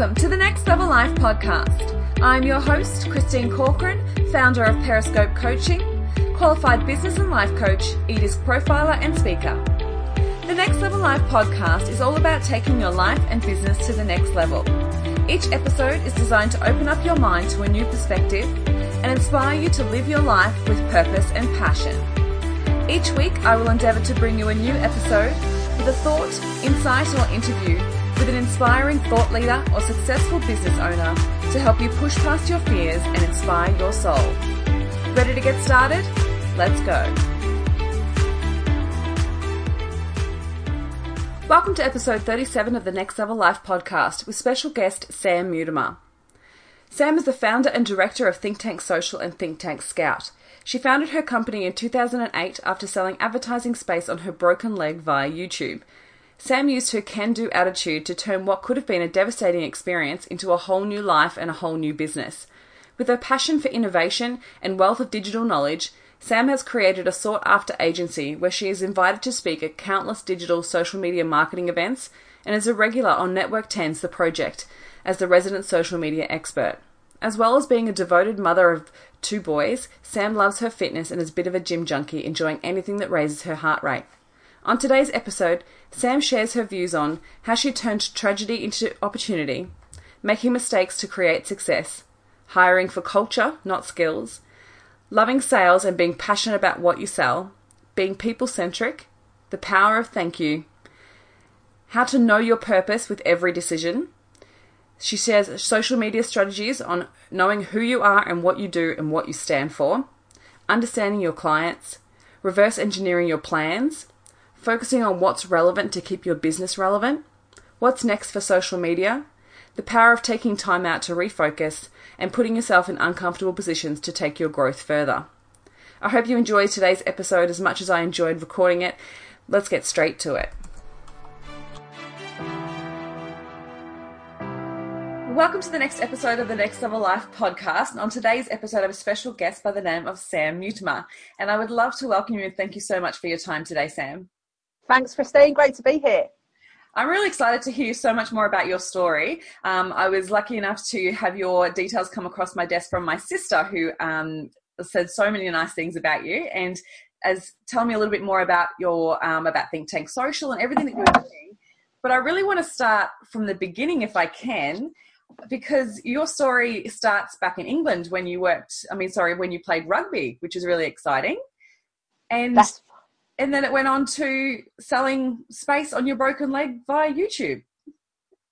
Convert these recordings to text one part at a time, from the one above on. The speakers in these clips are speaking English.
Welcome to the Next Level Life podcast. I'm your host, Christine Corcoran, founder of Periscope Coaching, qualified business and life coach, eDisc profiler, and speaker. The Next Level Life podcast is all about taking your life and business to the next level. Each episode is designed to open up your mind to a new perspective and inspire you to live your life with purpose and passion. Each week, I will endeavour to bring you a new episode with a thought, insight, or interview with an inspiring thought leader or successful business owner to help you push past your fears and inspire your soul. Ready to get started? Let's go. Welcome to episode 37 of the Next Level Life podcast with special guest Sam Mutimer. Sam is the founder and director of Think Tank Social and Think Tank Scout. She founded her company in 2008 after selling advertising space on her broken leg via YouTube. Sam used her can do attitude to turn what could have been a devastating experience into a whole new life and a whole new business. With her passion for innovation and wealth of digital knowledge, Sam has created a sought after agency where she is invited to speak at countless digital social media marketing events and is a regular on Network 10's The Project as the resident social media expert. As well as being a devoted mother of two boys, Sam loves her fitness and is a bit of a gym junkie, enjoying anything that raises her heart rate. On today's episode, Sam shares her views on how she turned tragedy into opportunity, making mistakes to create success, hiring for culture, not skills, loving sales and being passionate about what you sell, being people centric, the power of thank you, how to know your purpose with every decision. She shares social media strategies on knowing who you are and what you do and what you stand for, understanding your clients, reverse engineering your plans, focusing on what's relevant to keep your business relevant, what's next for social media, the power of taking time out to refocus, and putting yourself in uncomfortable positions to take your growth further. I hope you enjoyed today's episode as much as I enjoyed recording it. Let's get straight to it. Welcome to the next episode of the Next Level Life podcast. On today's episode, I have a special guest by the name of Sam Mutimer. And I would love to welcome you and thank you so much for your time today, Sam. Thanks, Christine. Great to be here. I'm really excited to hear so much more about your story. Um, I was lucky enough to have your details come across my desk from my sister, who um, said so many nice things about you, and as tell me a little bit more about your um, about Think Tank Social and everything that you're doing. But I really want to start from the beginning, if I can, because your story starts back in England when you worked. I mean, sorry, when you played rugby, which is really exciting. And That's and then it went on to selling space on your broken leg via YouTube.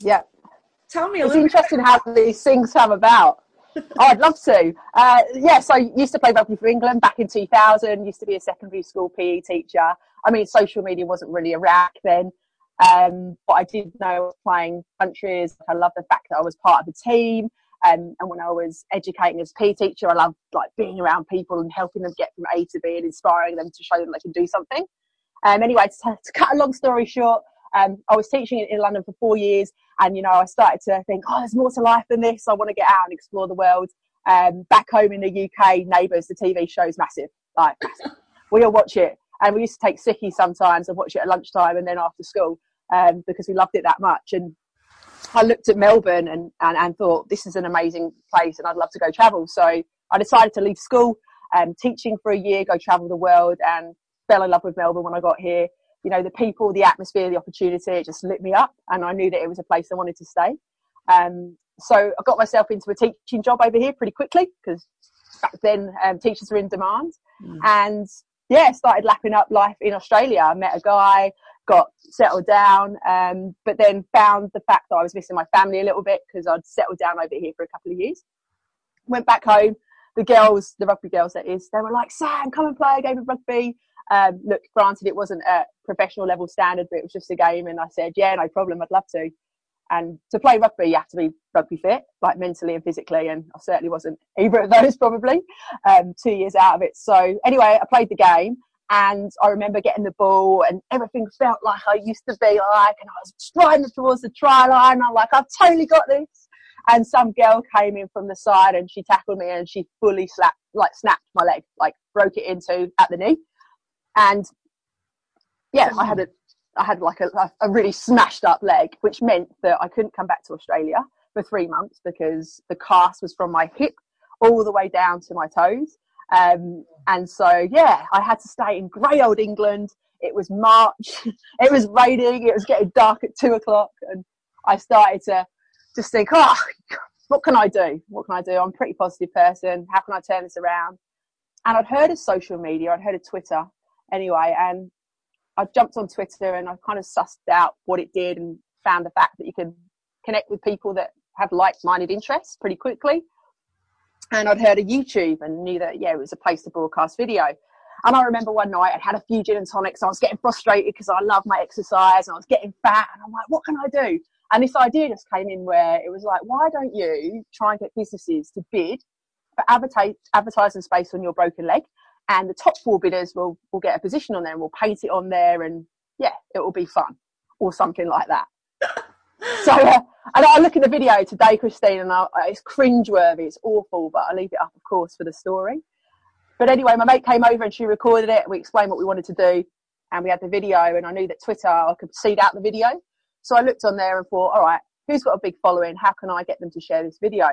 Yeah. Tell me a little. it's interesting how these things come about. oh, I'd love to. Uh, yes, I used to play rugby for England back in 2000, used to be a secondary school PE teacher. I mean, social media wasn't really around then, um, but I did know I was playing countries. I love the fact that I was part of a team. Um, and when I was educating as a PE teacher, I loved like being around people and helping them get from A to B and inspiring them to show them they can do something. Um, anyway, to, to cut a long story short, um, I was teaching in London for four years, and you know, I started to think, oh, there's more to life than this. I want to get out and explore the world. Um, back home in the UK, Neighbours, the TV show is massive. Like, we all watch it, and we used to take sickie sometimes and watch it at lunchtime and then after school um, because we loved it that much. And I looked at Melbourne and, and, and thought this is an amazing place and I'd love to go travel. So I decided to leave school, um, teaching for a year, go travel the world and fell in love with Melbourne when I got here. You know, the people, the atmosphere, the opportunity, it just lit me up and I knew that it was a place I wanted to stay. Um, so I got myself into a teaching job over here pretty quickly because back then um, teachers were in demand. Mm. And yeah, started lapping up life in Australia. I met a guy, got settled down, um, but then found the fact that I was missing my family a little bit because I'd settled down over here for a couple of years. Went back home. The girls, the rugby girls, that is, they were like, Sam, come and play a game of rugby. Um, look, granted, it wasn't a professional level standard, but it was just a game. And I said, yeah, no problem, I'd love to. And to play rugby, you have to be rugby fit, like mentally and physically. And I certainly wasn't either of those, probably, um, two years out of it. So, anyway, I played the game and I remember getting the ball and everything felt like I used to be like, and I was striding towards the try line. I'm like, I've totally got this. And some girl came in from the side and she tackled me and she fully slapped, like snapped my leg, like broke it into at the knee. And yeah, I had a, I had like a, a really smashed up leg, which meant that I couldn't come back to Australia for three months because the cast was from my hip all the way down to my toes. Um, and so, yeah, I had to stay in grey old England. It was March. it was raining. It was getting dark at two o'clock. And I started to just think, oh, what can I do? What can I do? I'm a pretty positive person. How can I turn this around? And I'd heard of social media. I'd heard of Twitter anyway. And I jumped on Twitter and I kind of sussed out what it did and found the fact that you can connect with people that have like-minded interests pretty quickly. And I'd heard of YouTube and knew that, yeah, it was a place to broadcast video. And I remember one night I'd had a few gin and tonics. And I was getting frustrated because I love my exercise and I was getting fat. And I'm like, what can I do? And this idea just came in where it was like, why don't you try and get businesses to bid for advertising space on your broken leg? And the top four bidders will, will get a position on there and we'll paint it on there and yeah, it will be fun or something like that. So, uh, and I look at the video today, Christine, and I, it's cringeworthy, it's awful, but I leave it up, of course, for the story. But anyway, my mate came over and she recorded it. We explained what we wanted to do, and we had the video. And I knew that Twitter, I could seed out the video. So I looked on there and thought, all right, who's got a big following? How can I get them to share this video?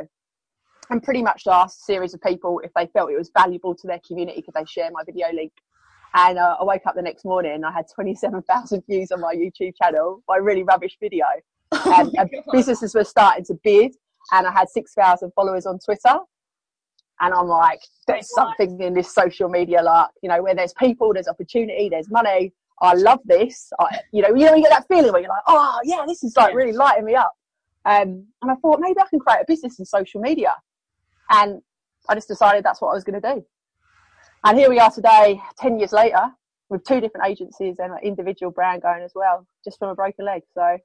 And pretty much asked a series of people if they felt it was valuable to their community, could they share my video link? And uh, I woke up the next morning I had 27,000 views on my YouTube channel, my really rubbish video. And, and businesses were starting to bid, and I had 6,000 followers on Twitter. And I'm like, there's something in this social media, like, you know, where there's people, there's opportunity, there's money. I love this. I, you know, you know, you get that feeling where you're like, oh, yeah, this is like really lighting me up. Um, and I thought maybe I can create a business in social media. And I just decided that's what I was going to do. And here we are today, 10 years later, with two different agencies and an individual brand going as well, just from a broken leg. So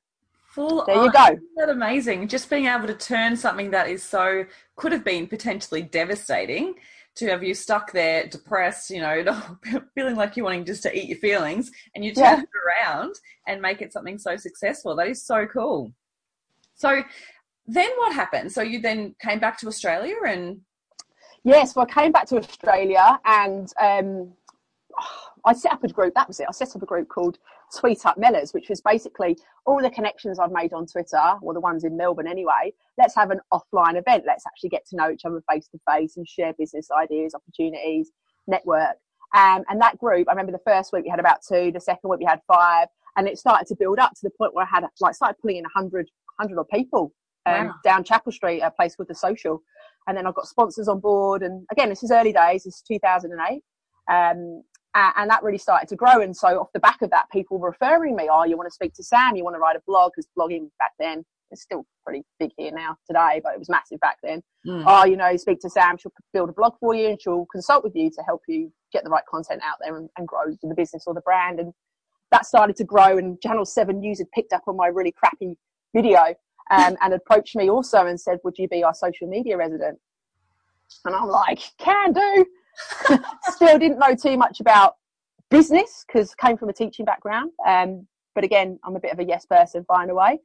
Full there you go. Isn't that amazing? Just being able to turn something that is so, could have been potentially devastating to have you stuck there depressed, you know, feeling like you're wanting just to eat your feelings and you turn yeah. it around and make it something so successful. That is so cool. So then what happened? So you then came back to Australia and Yes, well, I came back to Australia and um, I set up a group. That was it. I set up a group called Tweet Up Miller's, which was basically all the connections I've made on Twitter, or the ones in Melbourne anyway. Let's have an offline event. Let's actually get to know each other face to face and share business ideas, opportunities, network. Um, and that group, I remember the first week we had about two, the second week we had five, and it started to build up to the point where I had like started pulling in a hundred, hundred of people um, wow. down Chapel Street, a place called the Social and then I've got sponsors on board. And again, this is early days. This is 2008. Um, and that really started to grow. And so off the back of that, people were referring me, oh, you want to speak to Sam? You want to write a blog? Because blogging back then is still pretty big here now today, but it was massive back then. Mm. Oh, you know, speak to Sam. She'll build a blog for you and she'll consult with you to help you get the right content out there and, and grow the business or the brand. And that started to grow. And Channel 7 News had picked up on my really crappy video um, and approached me also and said, Would you be our social media resident? And I'm like, Can do. Still didn't know too much about business because came from a teaching background. Um, but again, I'm a bit of a yes person by the way.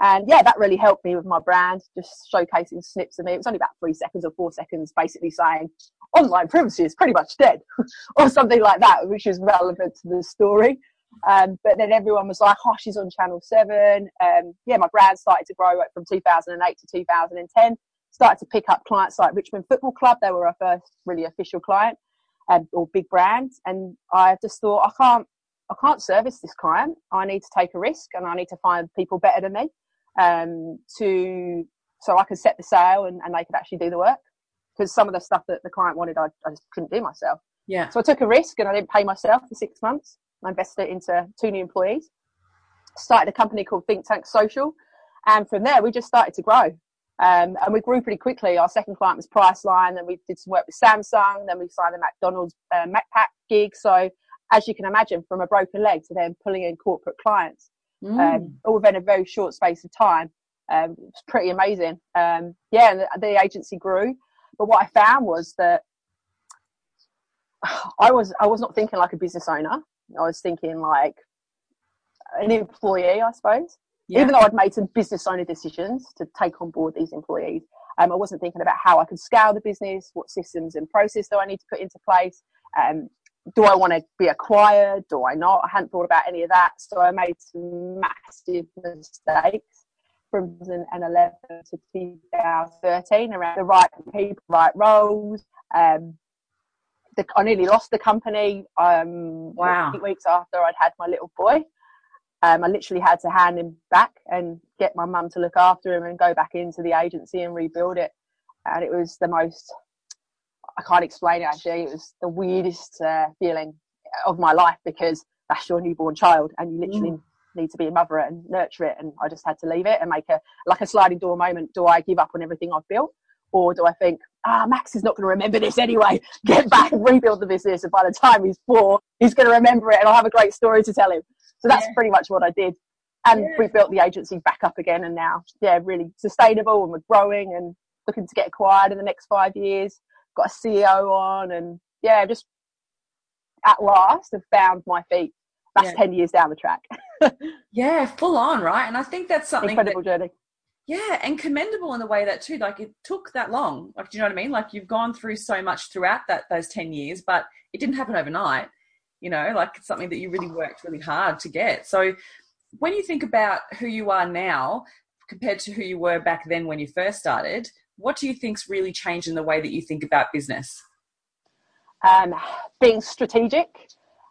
And yeah, that really helped me with my brand, just showcasing snips of me. It was only about three seconds or four seconds, basically saying online privacy is pretty much dead or something like that, which is relevant to the story. Um, but then everyone was like, oh, she's on Channel 7. Um, yeah, my brand started to grow from 2008 to 2010. Started to pick up clients like Richmond Football Club. They were our first really official client um, or big brand. And I just thought, I can't, I can't service this client. I need to take a risk and I need to find people better than me um, to so I could set the sail and, and they could actually do the work. Because some of the stuff that the client wanted, I, I just couldn't do myself. Yeah. So I took a risk and I didn't pay myself for six months. I invested into two new employees, started a company called Think Tank Social, and from there we just started to grow. Um, and we grew pretty quickly. Our second client was Priceline, then we did some work with Samsung, then we signed the McDonald's uh, MacPack gig. So, as you can imagine, from a broken leg to then pulling in corporate clients, mm. um, all within a very short space of time. Um, it's pretty amazing. Um, yeah, and the, the agency grew. But what I found was that I was I was not thinking like a business owner. I was thinking like an employee, I suppose. Yeah. Even though I'd made some business owner decisions to take on board these employees, um, I wasn't thinking about how I could scale the business, what systems and process do I need to put into place. Um, do I want to be acquired? Do I not? I hadn't thought about any of that. So I made some massive mistakes. from 2011 to 2013 around the right people, right roles. Um, the, I nearly lost the company. Um, wow. Eight weeks after I'd had my little boy. Um, I literally had to hand him back and get my mum to look after him and go back into the agency and rebuild it. And it was the most, I can't explain it actually, it was the weirdest uh, feeling of my life because that's your newborn child and you literally mm. need to be a mother and nurture it. And I just had to leave it and make a, like a sliding door moment. Do I give up on everything I've built? Or do I think, ah, Max is not going to remember this anyway. Get back and rebuild the business. And by the time he's four, he's going to remember it and I'll have a great story to tell him. So that's yeah. pretty much what I did. And yeah. we built the agency back up again. And now, yeah, really sustainable and we're growing and looking to get acquired in the next five years. Got a CEO on and yeah, just at last have found my feet. That's yeah. 10 years down the track. yeah, full on, right? And I think that's something incredible that, journey. Yeah, and commendable in the way that too. Like it took that long. Like, do you know what I mean? Like you've gone through so much throughout that those 10 years, but it didn't happen overnight you know like it's something that you really worked really hard to get. So when you think about who you are now compared to who you were back then when you first started what do you think's really changed in the way that you think about business? Um, being strategic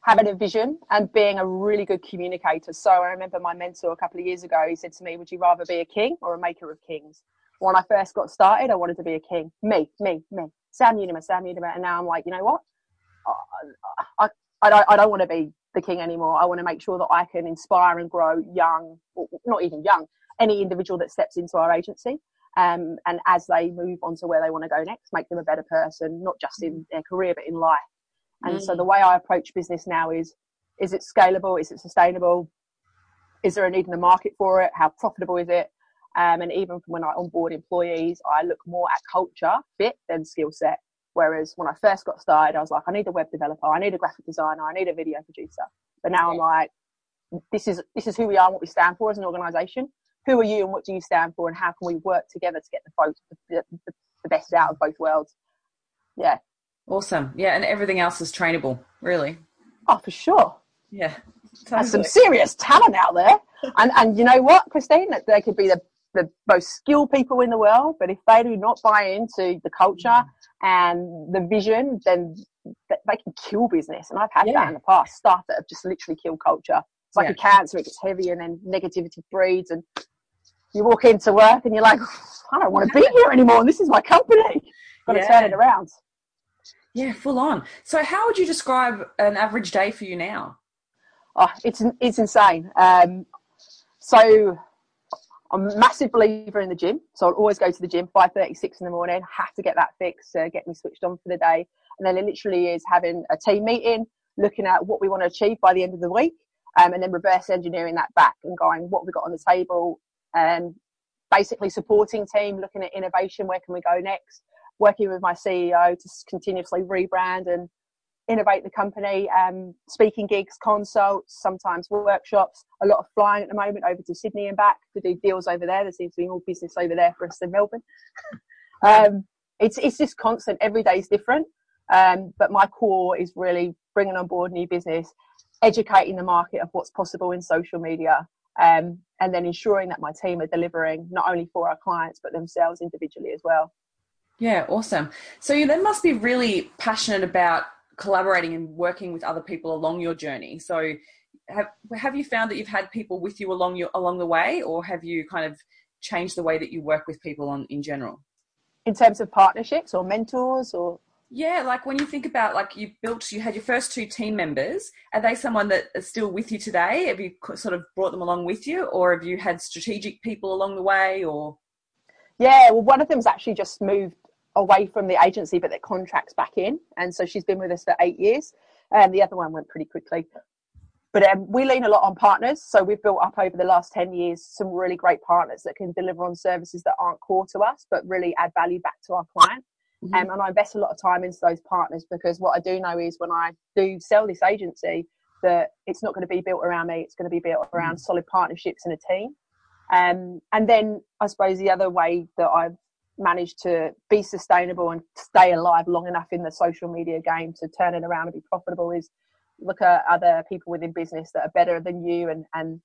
having a vision and being a really good communicator. So i remember my mentor a couple of years ago he said to me would you rather be a king or a maker of kings? When i first got started i wanted to be a king. Me me me. Sam Mutimer, sam Mutimer. and now i'm like you know what? I, I don't, I don't want to be the king anymore. I want to make sure that I can inspire and grow young, not even young, any individual that steps into our agency. Um, and as they move on to where they want to go next, make them a better person, not just in their career, but in life. And mm. so the way I approach business now is, is it scalable? Is it sustainable? Is there a need in the market for it? How profitable is it? Um, and even from when I onboard employees, I look more at culture, fit, than skill set. Whereas when I first got started, I was like, I need a web developer, I need a graphic designer, I need a video producer. But now. I'm like, this is this is who we are and what we stand for as an organisation. Who are you and what do you stand for, and how can we work together to get the both the, the, the best out of both worlds? Yeah. Awesome. Yeah, and everything else is trainable, really. Oh, for sure. Yeah. Totally. There's some serious talent out there. and and you know what, Christine? They could be the the most skilled people in the world, but if they do not buy into the culture mm. And the vision, then they can kill business. And I've had yeah. that in the past. Staff that have just literally killed culture. It's like yeah. a cancer; it gets heavy, and then negativity breeds. And you walk into work, and you're like, I don't want to be here anymore. And this is my company. Got to yeah. turn it around. Yeah, full on. So, how would you describe an average day for you now? Oh, it's it's insane. Um, so I'm a massive believer in the gym, so I'll always go to the gym 5:36 in the morning. Have to get that fixed, uh, get me switched on for the day, and then it literally is having a team meeting, looking at what we want to achieve by the end of the week, um, and then reverse engineering that back and going what we got on the table, and basically supporting team, looking at innovation, where can we go next, working with my CEO to continuously rebrand and innovate the company, um, speaking gigs, consults, sometimes workshops, a lot of flying at the moment over to Sydney and back to do deals over there. There seems to be more business over there for us than Melbourne. um, it's, it's just constant. Every day is different. Um, but my core is really bringing on board new business, educating the market of what's possible in social media, um, and then ensuring that my team are delivering not only for our clients but themselves individually as well. Yeah, awesome. So you then must be really passionate about collaborating and working with other people along your journey. So have have you found that you've had people with you along your along the way or have you kind of changed the way that you work with people on in general? In terms of partnerships or mentors or yeah, like when you think about like you built, you had your first two team members. Are they someone that is still with you today? Have you sort of brought them along with you, or have you had strategic people along the way? Or yeah, well, one of them's actually just moved away from the agency, but that contracts back in. And so she's been with us for eight years. And the other one went pretty quickly. But um, we lean a lot on partners. So we've built up over the last 10 years some really great partners that can deliver on services that aren't core to us, but really add value back to our client. Mm-hmm. Um, and I invest a lot of time into those partners because what I do know is when I do sell this agency, that it's not going to be built around me, it's going to be built around mm-hmm. solid partnerships and a team. Um, and then I suppose the other way that I've managed to be sustainable and stay alive long enough in the social media game to turn it around and be profitable is look at other people within business that are better than you and and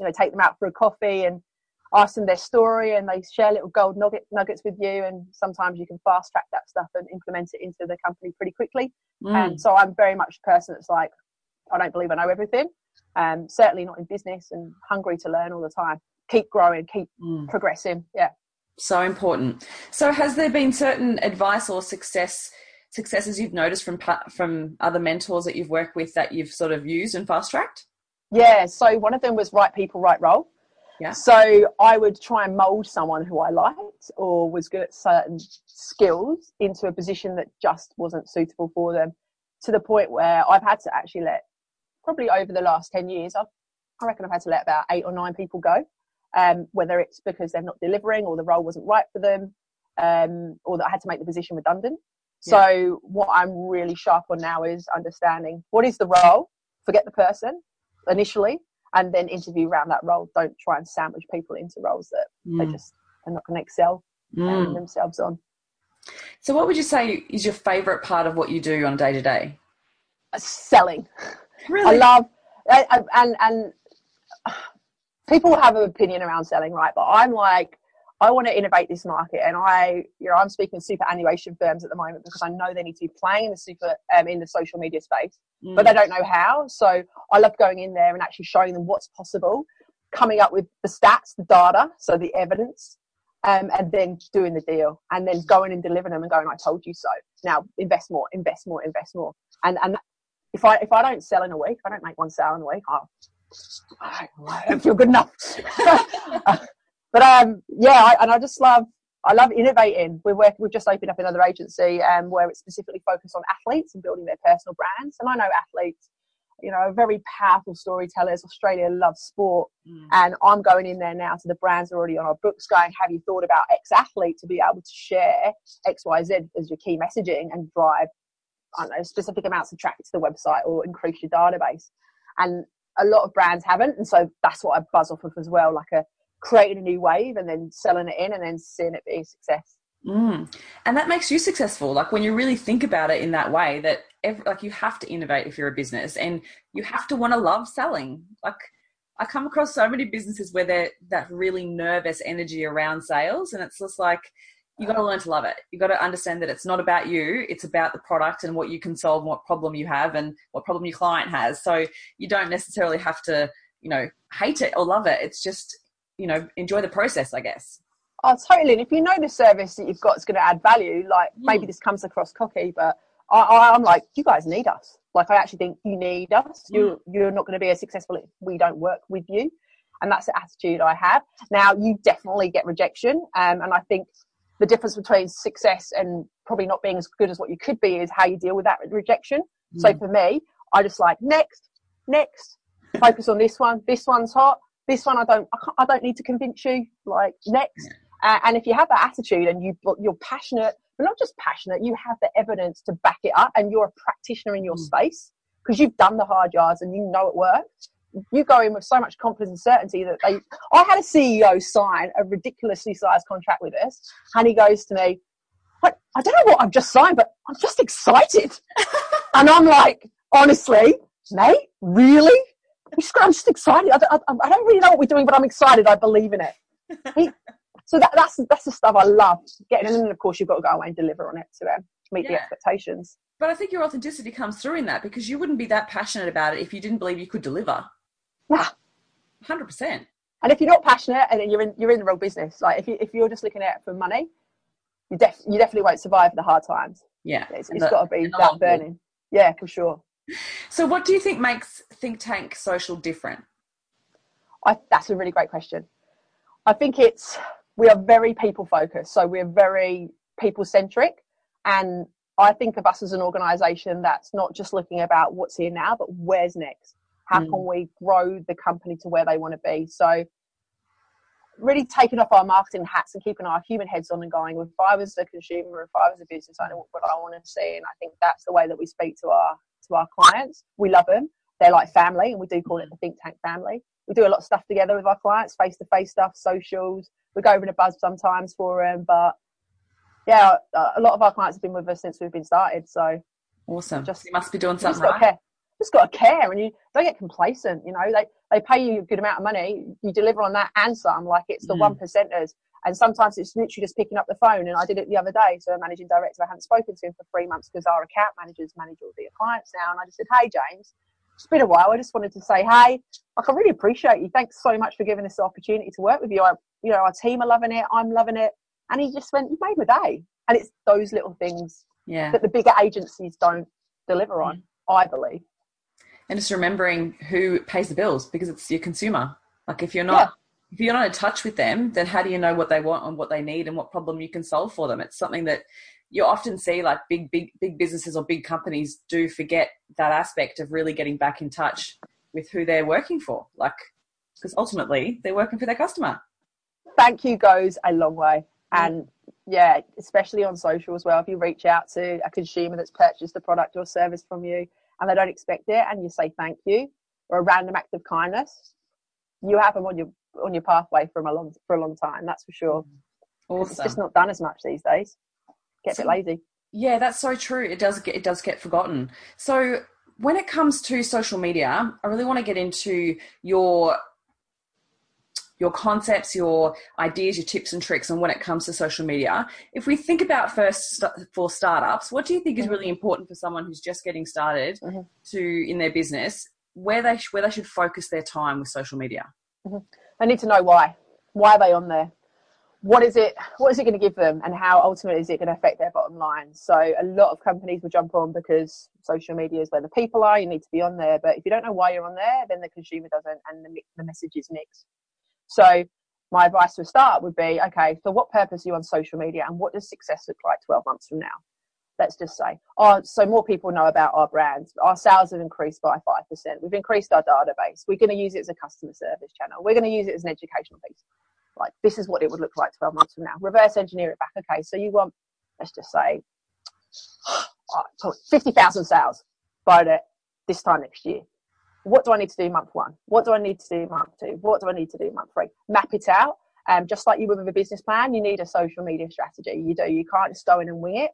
you know take them out for a coffee and ask them their story and they share little gold nugget, nuggets with you. And sometimes you can fast track that stuff and implement it into the company pretty quickly. Mm. and so i'm very much a person that's like i don't believe i know everything. Um, certainly not in business and hungry to learn all the time. Keep growing keep mm. progressing. Yeah so important so has there been certain advice or success successes you've noticed from from other mentors that you've worked with that you've sort of used and fast tracked yeah so one of them was right people right role yeah. So I would try and mold someone who I liked or was good at certain skills into a position that just wasn't suitable for them to the point where I've had to actually let, probably over the last 10 years, I've, I reckon I've had to let about eight or nine people go. Um, whether it's because they're not delivering or the role wasn't right for them, um, or that I had to make the position redundant. Yeah. So what I'm really sharp on now is understanding what is the role, forget the person initially, and then interview around that role. Don't try and sandwich people into roles that mm. they just are not going to excel mm. themselves on. So, what would you say is your favourite part of what you do on day to day? Selling. Really? I love and and people have an opinion around selling, right? But I'm like, I want to innovate this market, and I, you know, I'm speaking to superannuation firms at the moment because I know they need to be playing in the super um, in the social media space, mm. but they don't know how. So I love going in there and actually showing them what's possible, coming up with the stats, the data, so the evidence, um, and then doing the deal, and then going and delivering them and going, "I told you so." Now invest more, invest more, invest more, and and if I if I don't sell in a week, I don't make one sale in a week, oh, I don't feel good enough. but um, yeah, I, and I just love I love innovating. We're working, we've just opened up another agency um, where it's specifically focused on athletes and building their personal brands. And I know athletes, you know, are very powerful storytellers. Australia loves sport. Mm. And I'm going in there now to the brands are already on our books going, have you thought about X athlete to be able to share X, Y, Z as your key messaging and drive, I don't know, specific amounts of traffic to the website or increase your database? And a lot of brands haven't. And so that's what I buzz off of as well, like a, creating a new wave and then selling it in and then seeing it be a success. Mm. And that makes you successful. Like when you really think about it in that way, that every, like you have to innovate if you're a business, and you have to want to love selling. Like I come across so many businesses where they're that really nervous energy around sales, and it's just like you got to learn to love it. You got to understand that it's not about you; it's about the product and what you can solve, and what problem you have, and what problem your client has. So you don't necessarily have to, you know, hate it or love it. It's just you know enjoy the process i guess oh totally and if you know the service that you've got is going to add value like mm. maybe this comes across cocky but I, am like you guys need us like i actually think you need us mm. you're you're not going to be as successful if we don't work with you and that's the attitude i have now you definitely get rejection um, and i think the difference between success and probably not being as good as what you could be is how you deal with that rejection mm. so for me i just like next next focus on this one this one's hot this one I don't I, I don't need to convince you. Like next, uh, and if you have that attitude and you you're passionate, but not just passionate, you have the evidence to back it up, and you're a practitioner in your mm. space because you've done the hard yards and you know it works. You go in with so much confidence and certainty that they. I had a CEO sign a ridiculously sized contract with us, and he goes to me, "What? I don't know what I've just signed, but I'm just excited." and I'm like, honestly, mate, really? I'm just excited. I, I, I, don't really know what we're doing, but I'm excited. I believe in it. so that, that's that's the stuff I love getting, in. and then of course you've got to go away and deliver on it to um, meet yeah. the expectations. But I think your authenticity comes through in that because you wouldn't be that passionate about it if you didn't believe you could deliver. Yeah, hundred percent. And if you're not passionate and you're in you're in the wrong business, like if you if you're just looking at it for money, you def you definitely won't survive the hard times. Yeah, it's, it's got to be that burning. Yeah, for sure. So, what do you think makes Think Tank Social different? I, that's a really great question. I think it's we are very people focused, so we're very people centric, and I think of us as an organisation that's not just looking about what's here now, but where's next. How mm. can we grow the company to where they want to be? So, really taking off our marketing hats and keeping our human heads on and going. If I was a consumer, if I was a business owner, what I want to see, and I think that's the way that we speak to our to our clients. We love them. They're like family, and we do call it the Think Tank family. We do a lot of stuff together with our clients, face to face stuff, socials. We go over in a buzz sometimes for them, but yeah, a lot of our clients have been with us since we've been started. So awesome. Just you must be doing something right. Care. Just got to care, and you don't get complacent. You know, they they pay you a good amount of money, you deliver on that and some, like it's the Mm. one percenters. And sometimes it's literally just picking up the phone. And I did it the other day. So a managing director, I hadn't spoken to him for three months because our account managers manage all the clients now. And I just said, Hey, James, it's been a while. I just wanted to say, Hey, like, I really appreciate you. Thanks so much for giving us the opportunity to work with you. I, you know, our team are loving it. I'm loving it. And he just went, You made my day. And it's those little things Yeah. that the bigger agencies don't deliver on, I believe. And just remembering who pays the bills because it's your consumer. Like if you're not if you're not in touch with them, then how do you know what they want and what they need and what problem you can solve for them? It's something that you often see like big big big businesses or big companies do forget that aspect of really getting back in touch with who they're working for. Like because ultimately they're working for their customer. thank you goes a long way. And yeah, especially on social as well. If you reach out to a consumer that's purchased a product or service from you and they don't expect it and you say thank you or a random act of kindness, you have them on your on your pathway from a long for a long time, that's for sure. Mm. 'Cause It's just not done as much these days. Get a bit lazy. Yeah, that's so true. It does get it does get forgotten. So when it comes to social media, I really want to get into your your concepts, your ideas, your tips and tricks on when it comes to social media. If we think about first st- for startups, what do you think is really important for someone who's just getting started Mhm. to in their business, where they sh- where they should focus their time with social media? They need to know why. Why are they on there? What is it? What is it going to give them, and how ultimately is it going to affect their bottom line? So a lot of companies will jump on because social media is where the people are. You need to be on there, but if you don't know why you're on there, then the consumer doesn't, and the the message is mixed. So my advice to start would be: okay, for what purpose are you on social media, and what does success look like 12 months from now? Let's just say, oh, so more people know about our brands. Our sales have increased by five percent. We've increased our database. We're going to use it as a customer service channel. We're going to use it as an educational piece like this is what it would look like 12 months from now reverse engineer it back okay so you want let's just say uh, 50,000 sales by the, this time next year what do I need to do month one? What do I need to do month two? What do I need to do month three? Map it out. Um, just like you would with a business plan you need a social media strategy. You do. You can't just go in and wing it.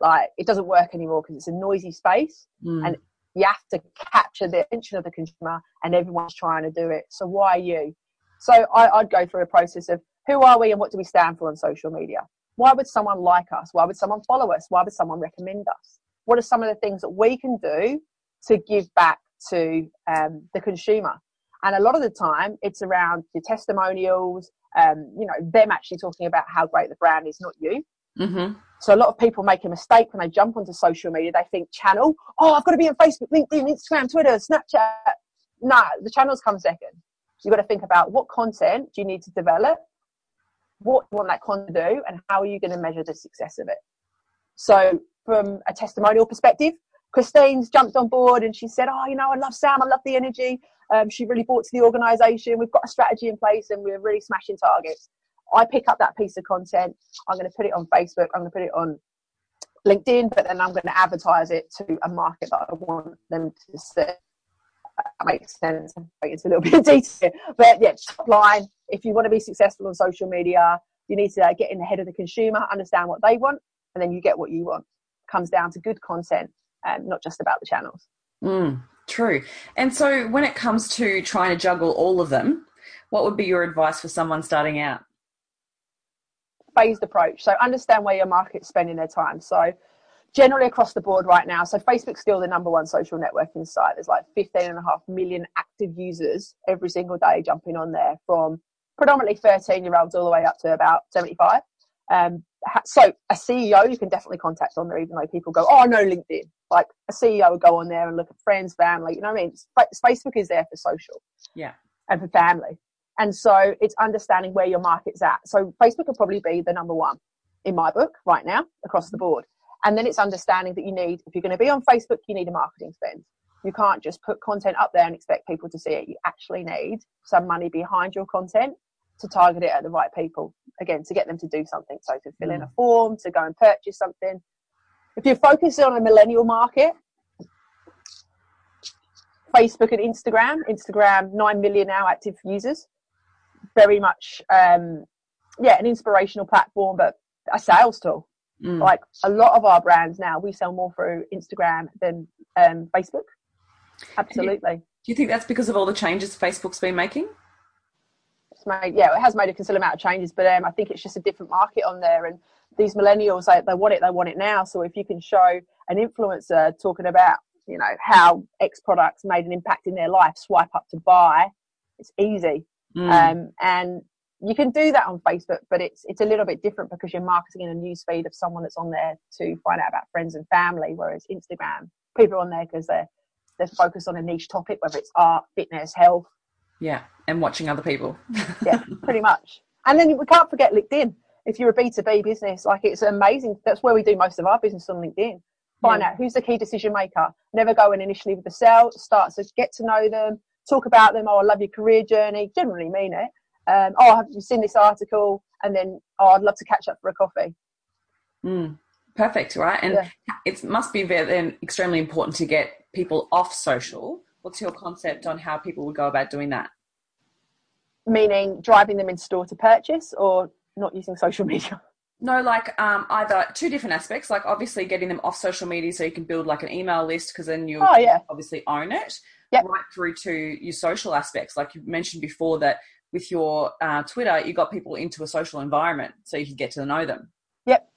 Like it doesn't work anymore because it's a noisy space Mm. And- you have to capture the attention of the consumer and everyone's trying to do it. So why are you? So I, i'd go through a process of who are we and what do we stand for on social media? Why would someone like us? Why would someone follow us? Why would someone recommend us? What are some of the things that we can do to give back to um, the consumer and a lot of the time it's around your testimonials um, you know them actually talking about how great the brand is not you Mhm. so a lot of people make a mistake when they jump onto social media. They think channel, oh, I've got to be on Facebook, LinkedIn, Instagram, Twitter, Snapchat. No, the channels come second. You've got to think about what content do you need to develop, what you want that content to do, and how are you going to measure the success of it. So from a testimonial perspective, Christine's jumped on board and she said, oh, you know, I love Sam, I love the energy. Um, she really brought to the organisation. We've got a strategy in place and we're really smashing targets. I pick up that piece of content. I'm going to put it on Facebook. I'm going to put it on LinkedIn, but then I'm going to advertise it to a market that I want them to see. That makes sense. It's a little bit of detail, but yeah, top line. If you want to be successful on social media, you need to uh, get in the head of the consumer, understand what they want, and then you get what you want. It comes down to good content and not just about the channels. Mm, true. And so when it comes to trying to juggle all of them, what would be your advice for someone starting out? phased approach. So understand where your market's spending their time. So generally across the board right now, so Facebook's still the number one social networking site. There's like 15 and a half million active users every single day jumping on there from predominantly 13 year olds all the way up to about 75. Um, so a CEO you can definitely contact on there, even though people go, oh, no, LinkedIn. Like a CEO would go on there and look at friends, family. You know what I mean? Facebook is there for social. Yeah. And for family. And so it's understanding where your market's at. So Facebook will probably be the number one in my book right now across the board. And then it's understanding that you need, if you're going to be on Facebook, you need a marketing spend. You can't just put content up there and expect people to see it. You actually need some money behind your content to target it at the right people. Again, to get them to do something. So to fill in a mm. form, to go and purchase something. If you're focusing on a millennial market, Facebook and Instagram, Instagram, 9 million now active users. Very much, um, yeah, an inspirational platform, but a sales tool. Mm. Like a lot of our brands now, we sell more through Instagram than um, Facebook. Absolutely. Do you think that's because of all the changes Facebook's been making? It's made, yeah, it has made a considerable amount of changes, but um, I think it's just a different market on there. And these millennials, they, they want it, they want it now. So if you can show an influencer talking about, you know, how X products made an impact in their life, swipe up to buy, it's easy. Mm. Um, and you can do that on Facebook, but it's it's a little bit different because you're marketing in a news feed of someone that's on there to find out about friends and family. Whereas Instagram, people are on there because they're they're focused on a niche topic, whether it's art, fitness, health. Yeah, and watching other people. yeah, pretty much. And then we can't forget LinkedIn. If you're a B2B business, like it's amazing. That's where we do most of our business on LinkedIn. Find yeah. out who's the key decision maker. Never go in initially with the sell. Start to get to know them, talk about them. Oh, I love your career journey. Generally mean it um, oh, have you seen this article? And then, oh, I'd love to catch up for a coffee. Mm, perfect, right? And yeah. it must be very then extremely important to get people off social. What's your concept on how people would go about doing that? Meaning driving them in store to purchase or not using social media? No, like um, either two different aspects. Like obviously getting them off social media so you can build like an email list because then you oh, yeah. obviously own it. Yep. Right through to your social aspects, like you mentioned before, that with your uh, Twitter, you got people into a social environment so you can get to know them. Yep.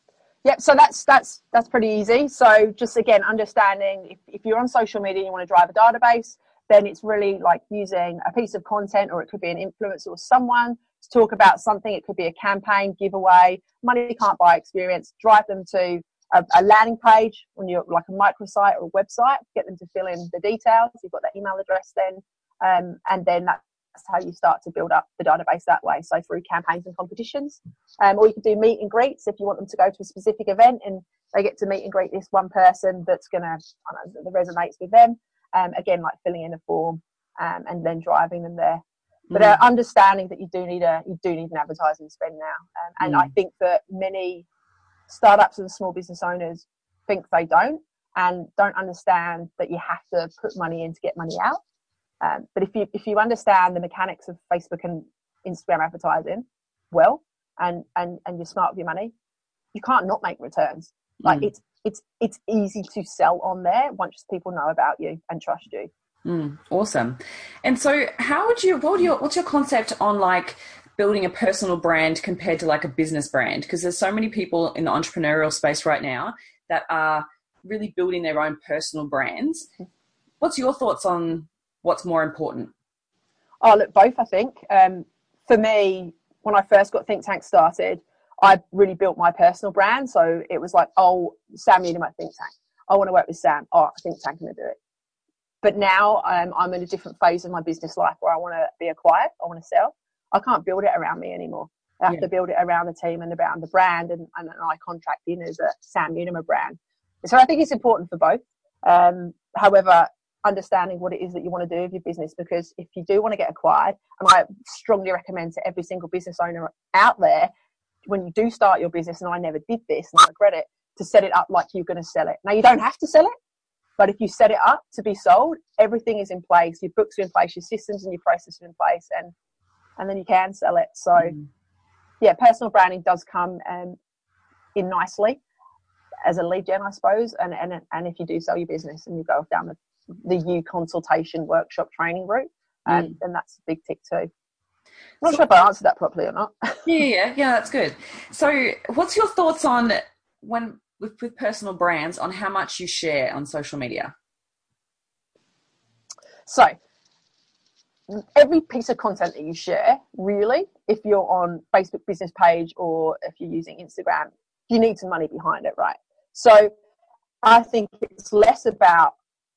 Yep. So that's that's that's pretty easy. So just again, understanding if, if you're on social media and you want to drive a database, then it's really like using a piece of content or it could be an influencer or someone to talk about something. It could be a campaign, giveaway, money can't buy experience, drive them to a, a landing page on your like a microsite or a website, get them to fill in the details. You've got their email address then. Um, and then that's how you start to build up the database that way. So through campaigns and competitions, um, or you could do meet and greets if you want them to go to a specific event and they get to meet and greet this one person that's gonna that resonates with them. Um, again, like filling in a form um, and then driving them there. But uh, mm. understanding that you do need a you do need an advertising spend now, um, and mm. I think that many startups and small business owners think they don't and don't understand that you have to put money in to get money out. Um, but if you if you understand the mechanics of Facebook and Instagram advertising well, and and and you're smart with your money, you can't not make returns. Like mm. it's it's it's easy to sell on there once people know about you and trust you. Mm, awesome. And so, how would you? What would your? What's your concept on like building a personal brand compared to like a business brand? Because there's so many people in the entrepreneurial space right now that are really building their own personal brands. What's your thoughts on what's more important? Oh, look, both, I think. Um, for me, when I first got Think Tank started, I really built my personal brand. So it was like, oh, Sam Mutimer my Think Tank. I want to work with Sam. Oh, I think Tank can do it. But now um, I'm in a different phase of my business life where I want to be acquired. I want to sell. I can't build it around me anymore. I have yeah. to build it around the team and around the brand, and, and I contract in as a Sam Mutimer brand. So I think it's important for both. Um, however, understanding what it is that you want to do with your business because if you do want to get acquired and i strongly recommend to every single business owner out there when you do start your business and i never did this and i regret it to set it up like you're going to sell it now you don't have to sell it but if you set it up to be sold everything is in place your books are in place your systems and your processes are in place and and then you can sell it so mm. yeah personal branding does come um, in nicely as a lead gen, I suppose, and, and and if you do sell your business and you go down the the U consultation workshop training route, and mm. then that's a big tick too. I'm not so, sure if I answered that properly or not. yeah, yeah, yeah, that's good. So, what's your thoughts on when with, with personal brands on how much you share on social media? So, every piece of content that you share, really, if you're on Facebook business page or if you're using Instagram, you need some money behind it, right? So, I think it's less about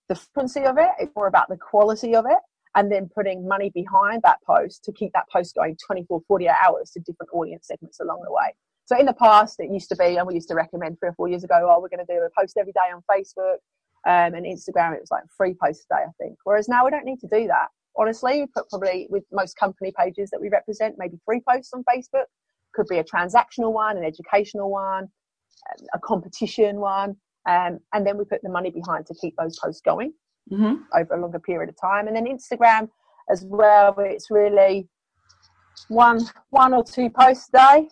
the frequency of it, it's more about the quality of it, and then putting money behind that post to keep that post going 24, 48 hours to different audience segments along the way. So in the past, it used to be, and we used to recommend three or four years ago, oh, we're going to do a post every day on Facebook um, and Instagram. It was like three posts a day, I think. Whereas now we don't need to do that. Honestly, we put probably with most company pages that we represent, maybe three posts on Facebook. Could be a transactional one, an educational one, a competition one. Um, and then we put the money behind to keep those posts going mm-hmm. over a longer period of time. And then Instagram as well, it's really one one or two posts a day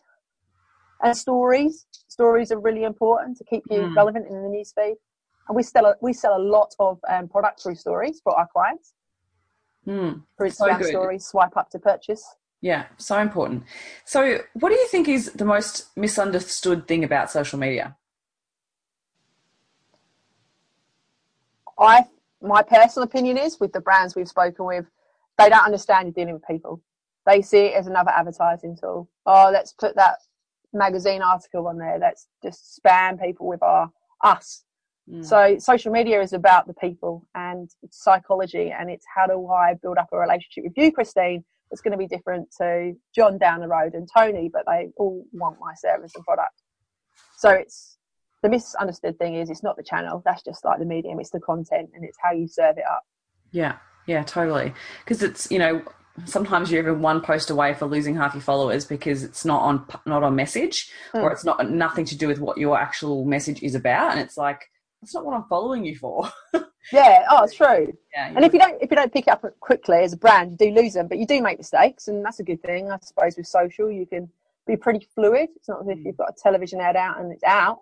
and stories. Stories are really important to keep you mm. relevant in the newsfeed. And we sell a, we sell a lot of um, product through stories for our clients. Mm, for so Instagram good. stories, swipe up to purchase. Yeah, so important. So, what do you think is the most misunderstood thing about social media? I, my personal opinion is with the brands we've spoken with, they don't understand you're dealing with people. They see it as another advertising tool. Oh, let's put that magazine article on there. Let's just spam people with our us. Mm. So social media is about the people and psychology and it's how do I build up a relationship with you, Christine, that's going to be different to John down the road and Tony, but they all want my service and product. So it's the misunderstood thing is it's not the channel, that's just like the medium, it's the content and it's how you serve it up. Yeah, yeah, totally. Because it's you know sometimes you're even one post away for losing half your followers because it's not on not on message Hmm. or it's not nothing to do with what your actual message is about, and it's like that's not what I'm following you for. Yeah, oh, it's true. yeah, And if you don't if you don't pick it up quickly as a brand, you do lose them, but you do make mistakes, and that's a good thing, I suppose. With social, you can be pretty fluid. It's not as if you've got a television ad out and it's out.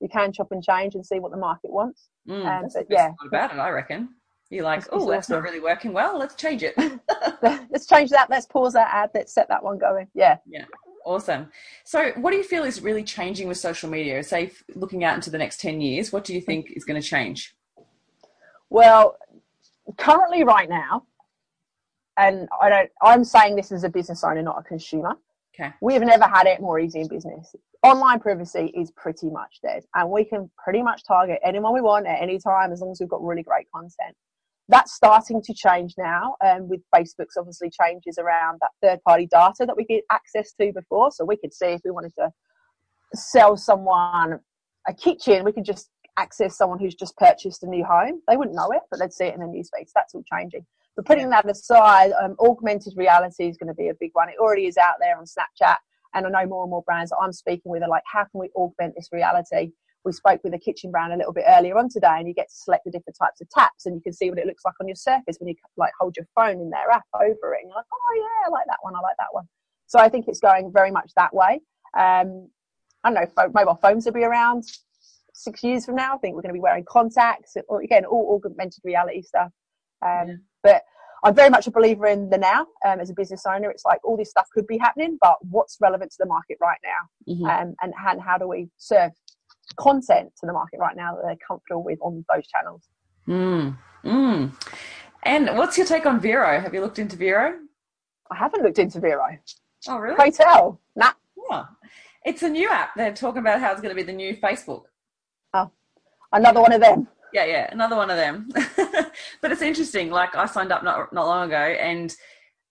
You can chop and change and see what the market wants. Mm, um, but yeah. about it, I reckon. You're like, oh, that's not really working well. Let's change it. Let's change that. Let's pause that ad. Let's set that one going. Yeah. Yeah. Awesome. So, what do you feel is really changing with social media? Say, looking out into the next ten years, what do you think is going to change? Well, currently, right now, and I don't. I'm saying this as a business owner, not a consumer. Okay. We have never had it more easy in business. Online privacy is pretty much dead, and we can pretty much target anyone we want at any time as long as we've got really great content. That's starting to change now, um, with Facebook's obviously changes around that third-party data that we get access to before. So we could see if we wanted to sell someone a kitchen, we could just access someone who's just purchased a new home. They wouldn't know it, but they'd see it in the newsfeed. So that's all changing. But putting that aside, um, augmented reality is going to be a big one. It already is out there on Snapchat, and I know more and more brands that I'm speaking with are like, how can we augment this reality? We spoke with a kitchen brand a little bit earlier on today, and you get to select the different types of taps, and you can see what it looks like on your surface when you like hold your phone in their app over it. And you're like, oh yeah, I like that one. I like that one. So I think it's going very much that way. Um, I don't know, pho- mobile phones will be around six years from now. I think we're going to be wearing contacts, or again, all augmented reality stuff. Um, Yeah. But I'm very much a believer in the now. Um, as a business owner, it's like all this stuff could be happening, but what's relevant to the market right now, Mhm. um, and, and how do we serve content to the market right now that they're comfortable with on those channels? Mm, mm. And what's your take on Vero? Have you looked into Vero? I haven't looked into Vero. Oh, really? Pray tell. Nah. Yeah. It's a new app. They're talking about how it's going to be the new Facebook. Oh, another one of them. Yeah, yeah, another one of them. but it's interesting. Like I signed up not not long ago, and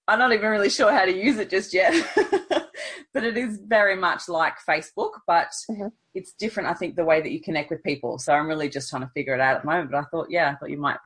I'm not even really sure how to use it just yet. but it is very much like Facebook, but Mhm. it's different. I think the way that you connect with people. So I'm really just trying to figure it out at the moment. But I thought, yeah, I thought you might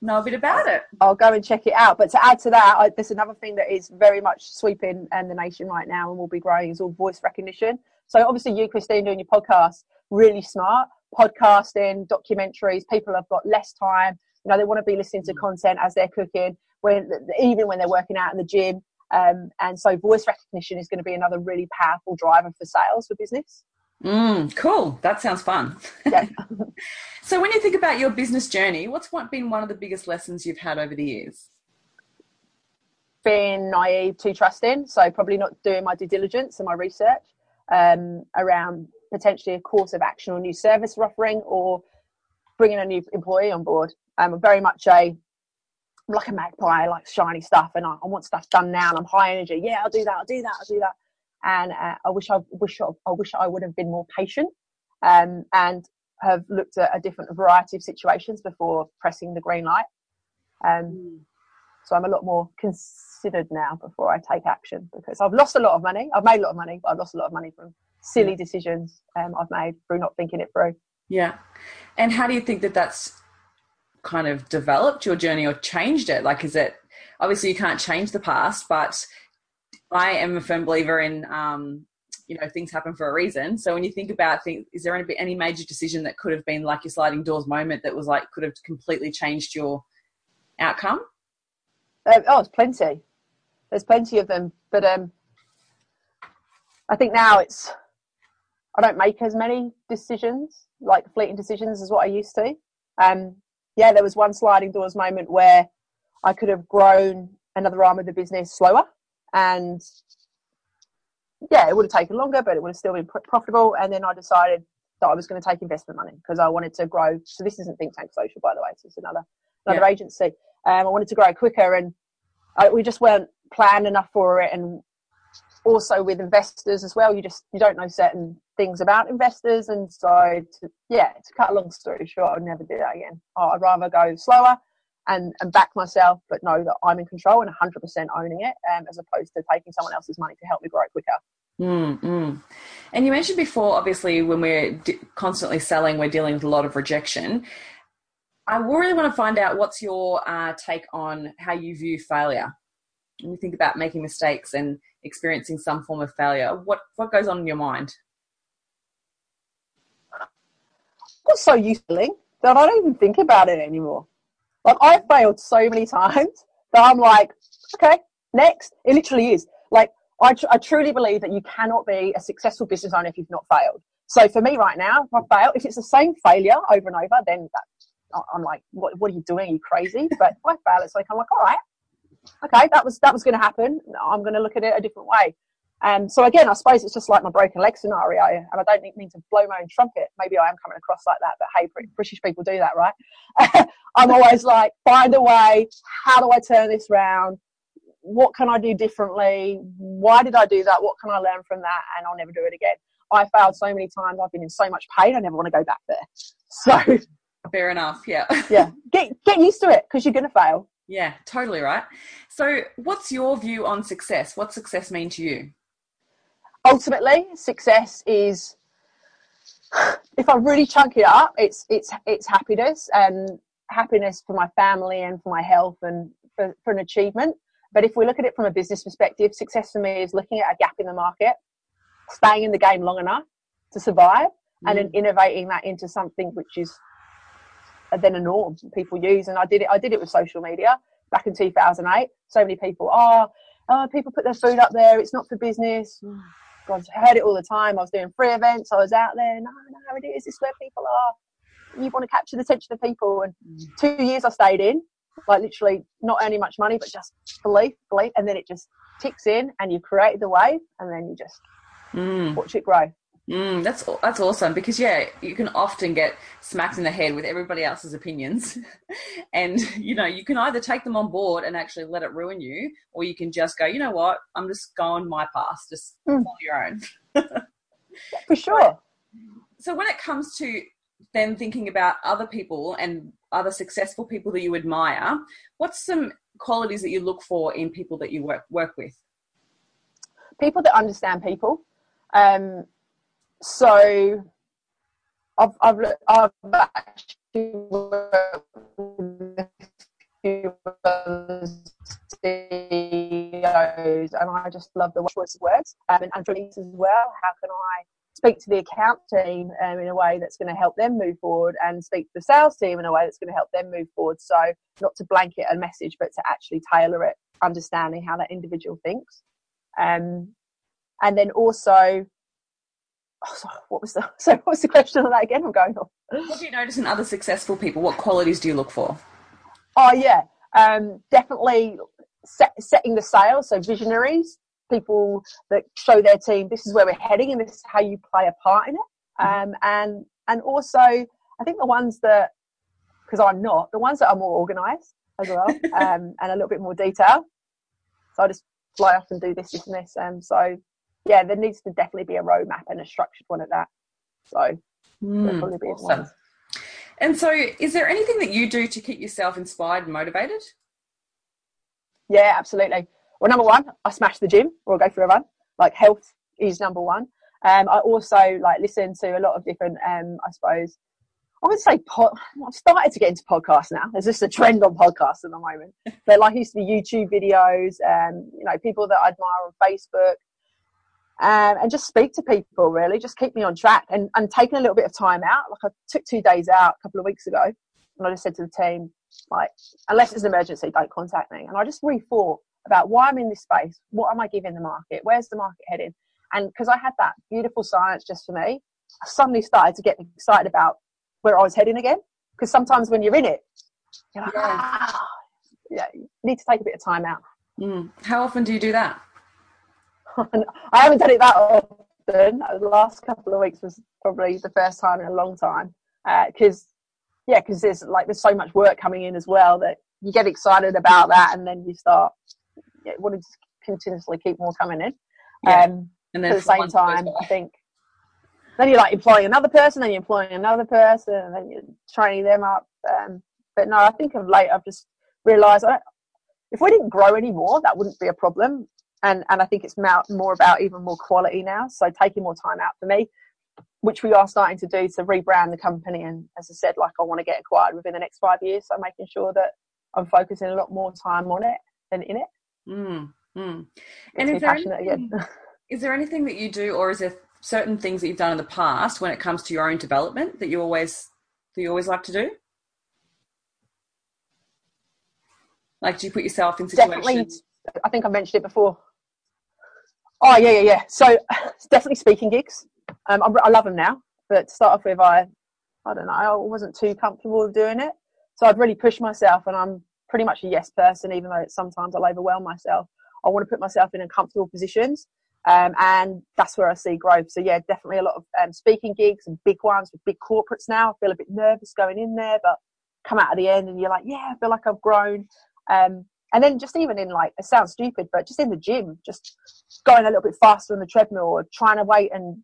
know a bit about it. I'll go and check it out. But to add to that, I, there's another thing that is very much sweeping and the nation right now and will be growing is all voice recognition. So obviously you, Christine, doing your podcast, really smart. Podcasting, documentaries, people have got less time. You know, they want to be listening to content as they're cooking, when even when they're working out in the gym. Um, and so voice recognition is going to be another really powerful driver for sales for business. Mm, cool. That sounds fun. Yeah. so when you think about your business journey, what's been one of the biggest lessons you've had over the years? being naive to trusting, so probably not doing my due diligence and my research um, around potentially a course of action or new service offering or bringing a new employee on board. I'm very much a like a magpie, I like shiny stuff, and I, I want stuff done now, and I'm high energy. Yeah, I'll do that. I'll do that. I'll do that. And uh, I wish I wish I, I wish I would have been more patient um, and have looked at a different variety of situations before pressing the green light. Um, so I'm a lot more considered now before I take action because I've lost a lot of money. I've made a lot of money, but I've lost a lot of money from silly decisions um, I've made through not thinking it through. Yeah. And how do you think that that's kind of developed your journey or changed it? Like, is it obviously you can't change the past, but I am a firm believer in, um, you know, things happen for a reason. So when you think about things, is there any, any major decision that could have been like your sliding doors moment that was like could have completely changed your outcome? Uh, oh, it's plenty. There's plenty of them, but um, I think now it's I don't make as many decisions, like fleeting decisions, as what I used to. Um, yeah, there was one sliding doors moment where I could have grown another arm of the business slower and yeah, it would have taken longer, but it would have still been profitable. And then I decided that I was going to take investment money because I wanted to grow. So this isn't ThinkTank Social, by the way. So it's another another yeah. agency. Um, I wanted to grow quicker, and I, we just weren't planned enough for it. And also with investors as well, you just you don't know certain things about investors, and so to, yeah, to cut a long story short, I would never do that again. I'd rather go slower and, and back myself, but know that I'm in control and 100% owning it, um, as opposed to taking someone else's money to help me grow quicker. Mm, And you mentioned before, obviously, when we're d- constantly selling, we're dealing with a lot of rejection. I really want to find out what's your uh, take on how you view failure. When you think about making mistakes and experiencing some form of failure, what, what goes on in your mind? I got so used that I don't even think about it anymore. Like I've failed so many times that I'm like, okay, next. It literally is. Like I, tr- I truly believe that you cannot be a successful business owner if you've not failed. So for me right now, if I fail, if it's the same failure over and over, then that, I'm like, what, what are you doing? Are you crazy? But if I fail, it's like, I'm like, all right, okay, that was, that was going to happen. I'm going to look at it a different way. And so again, I suppose it's just like my broken leg scenario, and I don't mean to blow my own trumpet. Maybe I am coming across like that, but hey, British people do that, right? I'm always like, find a way. How do I turn this round? What can I do differently? Why did I do that? What can I learn from that? And I'll never do it again. I failed so many times. I've been in so much pain. I never want to go back there. So fair enough. Yeah. yeah. Get get used to it because you're going to fail. Yeah, totally right. So, what's your view on success? What success mean to you? Ultimately success is if I really chunk it up, it's it's it's happiness and happiness for my family and for my health and for, for an achievement. But if we look at it from a business perspective, success for me is looking at a gap in the market, staying in the game long enough to survive, mm. and then mm. innovating that into something which is then a norm people use. And I did it. I did it with social media back in 2008. So many people, oh, oh, people put their food up there. It's not for business. Mm. God, I heard it all the time. I was doing free events. I was out there. No, no, it is. This is where people are. You want to capture the attention of people. And mm. two years I stayed in, like literally not earning much money, but just belief, belief. And then it just ticks in and you create the wave and then you just mm. watch it grow. Mm, that's that's awesome because yeah, you can often get smacked in the head with everybody else's opinions, and you know you can either take them on board and actually let it ruin you, or you can just go, you know what, I'm just going my path, just mm. follow your own. For sure. So when it comes to then thinking about other people and other successful people that you admire, what's some qualities that you look for in people that you work work with? People that understand people. Um, so I've I've I've actually worked with CEOs, and I just love the choice of words um, and, and as well. How can I speak to the account team um, in a way that's going to help them move forward, and speak to the sales team in a way that's going to help them move forward? So not to blanket a message, but to actually tailor it, understanding how that individual thinks, um, and then also oh, sorry, what was the so what was the question on that again? I'm going off. What do you notice in other successful people? What qualities do you look for? Oh yeah, um, definitely set, setting the sail. So visionaries, people that show their team this is where we're heading and this is how you play a part in it. Mm-hmm. Um, and and also I think the ones that because I'm not the ones that are more organised as well um, and a little bit more detail. So I just fly off and do this, this, and this. Um, so yeah, there needs to definitely be a roadmap and a structured one at that. So mm, probably be awesome. And so, is there anything that you do to keep yourself inspired and motivated? Yeah, absolutely. Well, number one, I smash the gym or I go for a run. Like health is number one. Um, I also like listen to a lot of different, um, I suppose, I would say pod, I've started to get into podcasts now. There's just a trend on podcasts at the moment. But like used to be YouTube videos, um, you know, people that I admire on Facebook, um, and just speak to people really. Just keep me on track and, and taking a little bit of time out. Like i took two days out a couple of weeks ago and i just said to the team like unless it's an emergency don't contact me. And i just rethought about why i'm in this space. What am i giving the market? Where's the market heading? And because i had that beautiful science just for me i suddenly started to get excited about where i was heading again. Because sometimes when you're in it you're like, ah, yeah, you need to take a bit of time out. Mm. How often do you do that? I haven't done it that often. The last couple of weeks was probably the first time in a long time because, uh, yeah, because there's like there's so much work coming in as well that you get excited about that, and then you start yeah, wanting to continuously keep more coming in. Yeah. Um, and then at the same time, I think then you're like employing another person, then you're employing another person, and then you're training them up. Um, but no, I think of late I've just realised if we didn't grow anymore, that wouldn't be a problem. And and I think it's more about even more quality now. So taking more time out for me, which we are starting to do to rebrand the company. And as I said, like I want to get acquired within the next five years. So making sure that I'm focusing a lot more time on it than in it. Mm, mm. And is there, anything, is there anything that you do, or is there certain things that you've done in the past when it comes to your own development that you always that you always like to do? Like, do you put yourself in situations? Definitely, I think I mentioned it before. Oh yeah, yeah, yeah. So definitely speaking gigs. Um, I, I love them now, but to start off with, I, I don't know, I wasn't too comfortable with doing it. So I've really pushed myself, and I'm pretty much a yes person, even though sometimes I'll overwhelm myself. I want to put myself in uncomfortable positions, um, and that's where I see growth. So yeah, definitely a lot of um, speaking gigs and big ones with big corporates now. I feel a bit nervous going in there, but come out at the end and you're like, yeah, I feel like I've grown. Um, and then just even in like, it sounds stupid, but just in the gym, just going a little bit faster on the treadmill or trying to wait and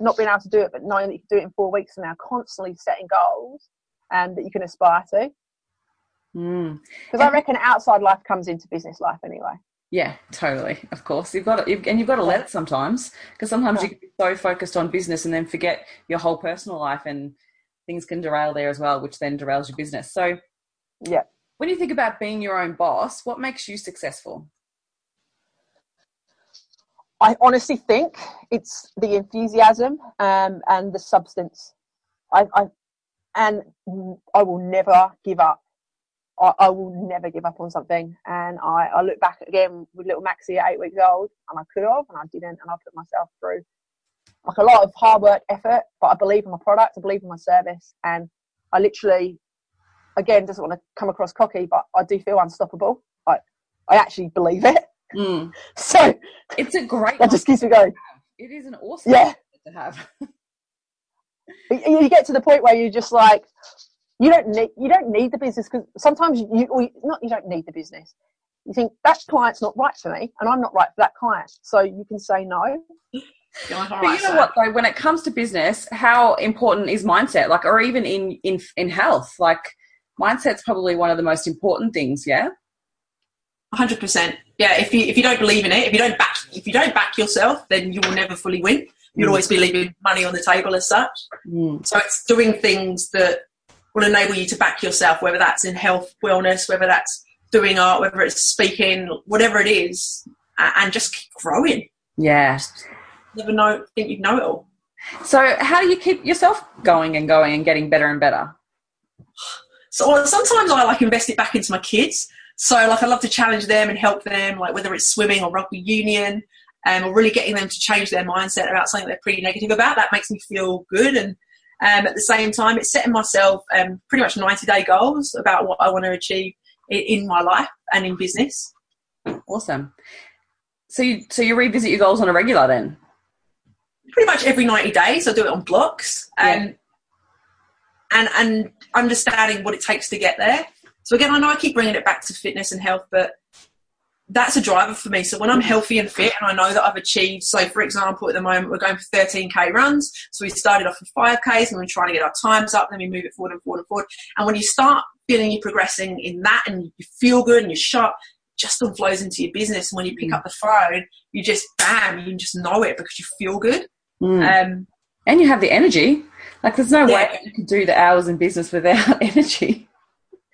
not being able to do it, but knowing that you can do it in four weeks and now constantly setting goals and that you can aspire to. Hmm. Because mm. I reckon outside life comes into business life anyway. Yeah, totally. Of course, you've got to, and you've got to let it sometimes because sometimes yeah. you can be so focused on business and then forget your whole personal life, and things can derail there as well, which then derails your business. So, yeah, when you think about being your own boss, what makes you successful? I honestly think it's the enthusiasm um, and the substance. I, I, and I will never give up. I, I, will never give up on something. And I, I look back again with little Maxie at eight weeks old, and I could have, and I didn't, and I put myself through like a lot of hard work, effort. But I believe in my product, I believe in my service, and I literally again doesn't want to come across cocky, but I do feel unstoppable. I I actually believe it. Mm. So it's a great. That just keeps me going. It is an awesome yeah. to have. you get to the point where you're just like, you don't need you don't need the business because sometimes you, you not you don't need the business. You think that client's not right for me, and I'm not right for that client, so you can say no. but you know what though, when it comes to business, how important is mindset? Like, or even in in in health, like mindset's probably one of the most important things. Yeah. 100%. Yeah. If you, if you don't believe in it, if you don't back, if you don't back yourself, then you will never fully win. You'll mm. always be leaving money on the table as such. Mm. So it's doing things that will enable you to back yourself, whether that's in health, wellness, whether that's doing art, whether it's speaking, whatever it is, and just keep growing. Yeah. Never know, think you know it all. So, how do you keep yourself going and going and getting better and better? So sometimes I like invest it back into my kids. So like I love to challenge them and help them, like whether it's swimming or rugby union, um, or really getting them to change their mindset about something they're pretty negative about. That makes me feel good. And um, at the same time, it's setting myself um, pretty much 90 day goals about what I want to achieve in, in my life and in business. Awesome. So you, so you revisit your goals on a regular then? Pretty much every 90 days. I do it on blocks. Um, yeah and and understanding what it takes to get there. So again, I know I keep bringing it back to fitness and health, but that's a driver for me. So when I'm healthy and fit, and I know that I've achieved, so for example, at the moment we're going for 13k runs. So we started off with 5ks, and we're trying to get our times up. Then we move it forward and forward and forward. And when you start feeling you're progressing in that, and you feel good and you're sharp, just all flows into your business. And when you pick mm. up the phone, you just bam, you just know it because you feel good. Mm. Um, and you have the energy. Like, there's no yeah. way you could do the hours in business without energy.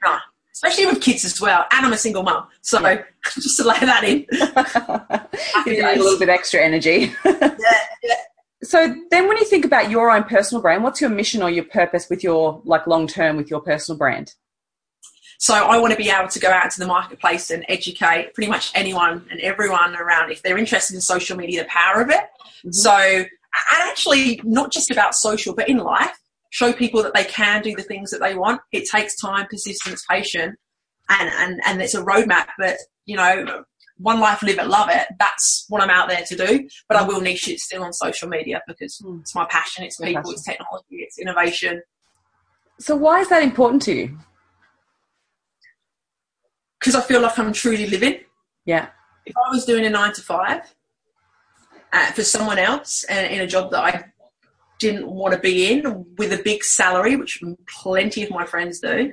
No, especially with kids as well. And I'm a single mum, so yeah. just to lay that in. you need a little bit extra energy. yeah, yeah. So then, when you think about your own personal brand, what's your mission or your purpose with your like long term with your personal brand? So I want to be able to go out to the marketplace and educate pretty much anyone and everyone around if they're interested in social media, the power of it. Mm-hmm. So and actually not just about social, but in life, show people that they can do the things that they want. It takes time, persistence, patience and, and, and it's a roadmap, but you know, one life, live it, love it. That's what I'm out there to do. But I will niche it still on social media because mm. it's my passion. It's people, passion. it's technology, it's innovation. So why is that important to you? Because I feel like I'm truly living. Yeah. If I was doing a nine to five uh, for someone else and in a job that I didn't want to be in with a big salary, which plenty of my friends do,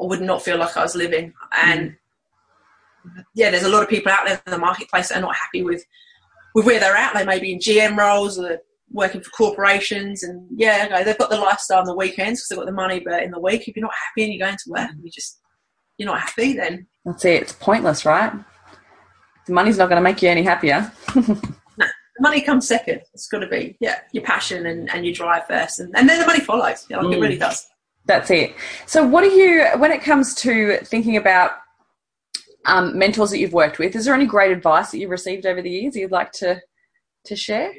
I would not feel like I was living. And yeah, there's a lot of people out there in the marketplace that are not happy with with where they're at. They may be in GM roles or working for corporations, and yeah, they've got the lifestyle on the weekends because they've got the money, but in the week, if you're not happy and you're going to work, you just you're not happy, then that's it. It's pointless, right? The money's not going to make you any happier. money comes second. It's got to be yeah, your passion and, and your drive first, and, and then the money follows. Yeah, like mm. it really does. That's it. So, what do you, when it comes to thinking about um, mentors that you've worked with. Is there any great advice that you've received over the years you'd like to to share?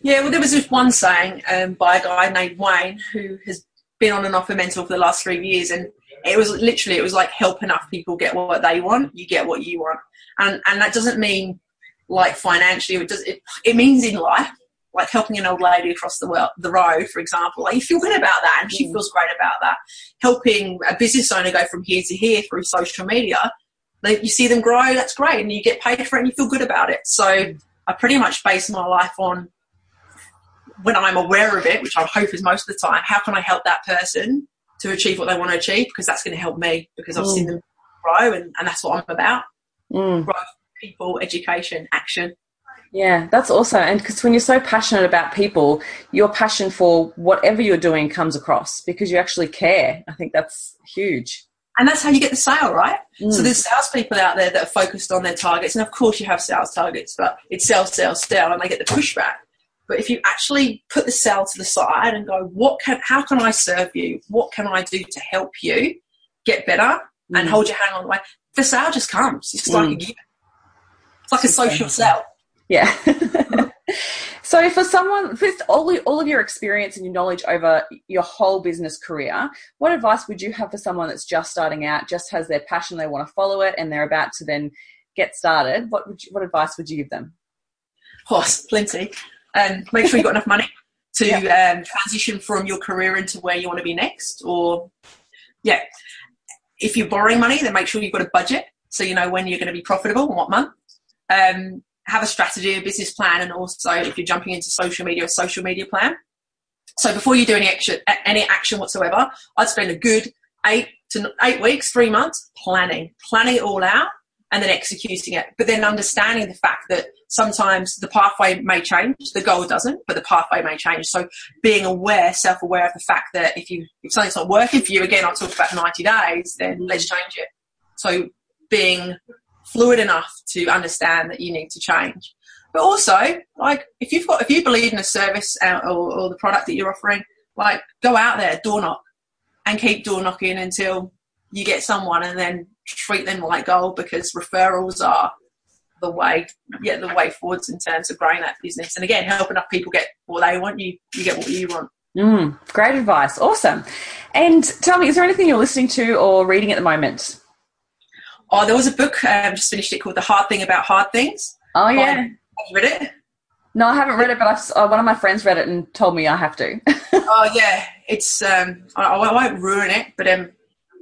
Yeah, well, there was this one saying um, by a guy named Wayne who has been on and off a mentor for the last three years, and it was literally it was like help enough people get what they want, you get what you want, and and that doesn't mean like financially. It does it, it means in life. Like helping an old lady across the world, the road, for example, like you feel good about that, and she mm. feels great about that. Helping a business owner go from here to here through social media, they, you see them grow, that's great, and you get paid for it and you feel good about it. So I pretty much base my life on when I'm aware of it, which I hope is most of the time, how can I help that person to achieve what they want to achieve? Because that's going to help me because I've mm. seen them grow and, and that's what I'm about. Mm. Growth, people, education, action. Yeah, that's awesome. And because when you're so passionate about people, your passion for whatever you're doing comes across because you actually care. I think that's huge. And that's how you get the sale, right? Mm. So there's salespeople out there that are focused on their targets. And of course you have sales targets, but it's sell, sell, sell, and they get the pushback. But if you actually put the sell to the side and go, what can, how can I serve you? What can I do to help you get better mm. and hold your hand on the way? The sale just comes. It's mm. like a gift. It's like a social sell. Yeah. So, for someone with all, all of your experience and your knowledge over your whole business career, what advice would you have for someone that's just starting out, just has their passion, they want to follow it, and they're about to then get started? What would you, what advice would you give them? Oh, plenty. Um, make sure you've got enough money to yeah. um, transition from your career into where you want to be next. Or, yeah, if you're borrowing money, then make sure you've got a budget so you know when you're going to be profitable and what month. Um, have a strategy, a business plan, and also if you're jumping into social media, a social media plan. So before you do any action, any action whatsoever, I'd spend a good eight to eight weeks, three months planning, planning it all out, and then executing it. But then understanding the fact that sometimes the pathway may change, the goal doesn't, but the pathway may change. So being aware, self-aware of the fact that if you if something's not working for you, again, I talked about 90 days, then let's change it. So being fluid enough to understand that you need to change. But also, like if you've got if you believe in a service uh, or, or the product that you're offering, like go out there, door knock, and keep door knocking until you get someone, and then treat them like gold because referrals are the way yeah the way forwards in terms of growing that business. And again helping enough people get what they want you you get what you want. Mm, great advice. Awesome. And tell me is there anything you're listening to or reading at the moment Oh, there was a book I um, just finished it called The Hard Thing About Hard Things. Oh yeah, have you read it? No, I haven't read it, but I've, uh, one of my friends read it and told me I have to. oh yeah, it's um, I, I, won't ruin it, but um,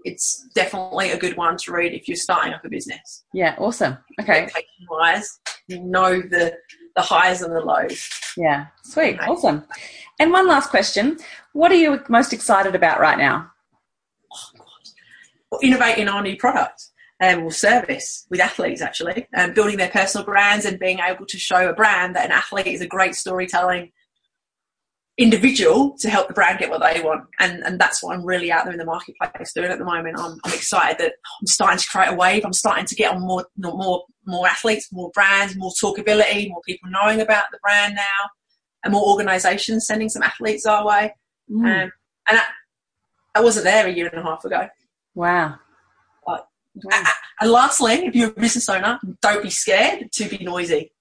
it's definitely a good one to read if you're starting up a business. Yeah, awesome. Okay, wise, you know the the highs and the lows. Yeah, sweet, okay. awesome. And one last question: What are you most excited about right now? Oh, God. Innovating our new product um, or service with athletes actually, and um, building their personal brands and being able to show a brand that an athlete is a great storytelling individual to help the brand get what they want. And, and that's what I'm really out there in the marketplace doing at the moment. I'm, I'm excited that I'm starting to create a wave. I'm starting to get on more, more, more athletes, more brands, more talkability, more people knowing about the brand now, and more organisations sending some athletes our way. Mm. Um, and I, that wasn't there a year and a half ago. Wow. And lastly, if you're a business owner, don't be scared to be noisy.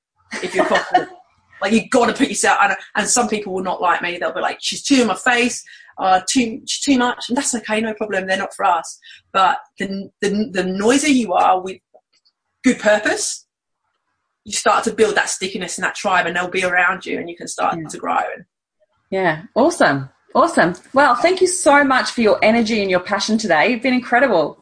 If you're confident, like you've got to put yourself. And, and some people will not like me. They'll be like, "She's too in my face." are too too much, and that's okay, no problem. They're not for us. But the the, the noisier you are with good purpose, you start to build that stickiness in that tribe, and they'll be around you, and you can start yeah. to grow. Yeah, awesome, awesome. Well, thank you so much for your energy and your passion today. You've been incredible.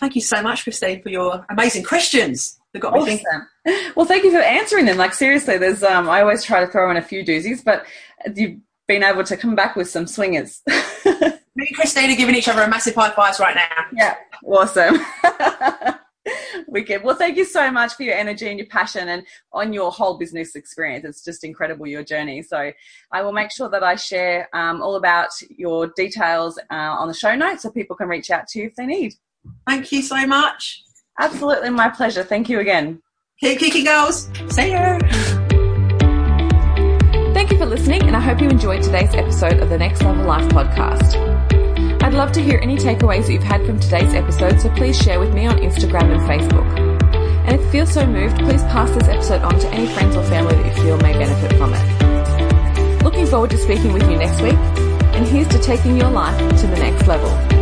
Thank you so much, Christine, for your amazing questions that got awesome. me thinking. Well, thank you for answering them. Like seriously, there's um, I always try to throw in a few doozies, but you've been able to come back with some swingers. Me and Christine are giving each other a massive high five right now. Yeah, awesome. Wicked. Well, thank you so much for your energy and your passion and on your whole business experience. It's just incredible, your journey. So I will make sure that I share um, all about your details uh, on the show notes so people can reach out to you if they need. Thank you so much. Absolutely my pleasure. Thank you again. Keep kicking girls. See you. Thank you for listening, and I hope you enjoyed today's episode of the Next Level Life podcast. I'd love to hear any takeaways that you've had from today's episode, so please share with me on Instagram and Facebook. And if you feel so moved, please pass this episode on to any friends or family that you feel may benefit from it. Looking forward to speaking with you next week, and here's to taking your life to the next level.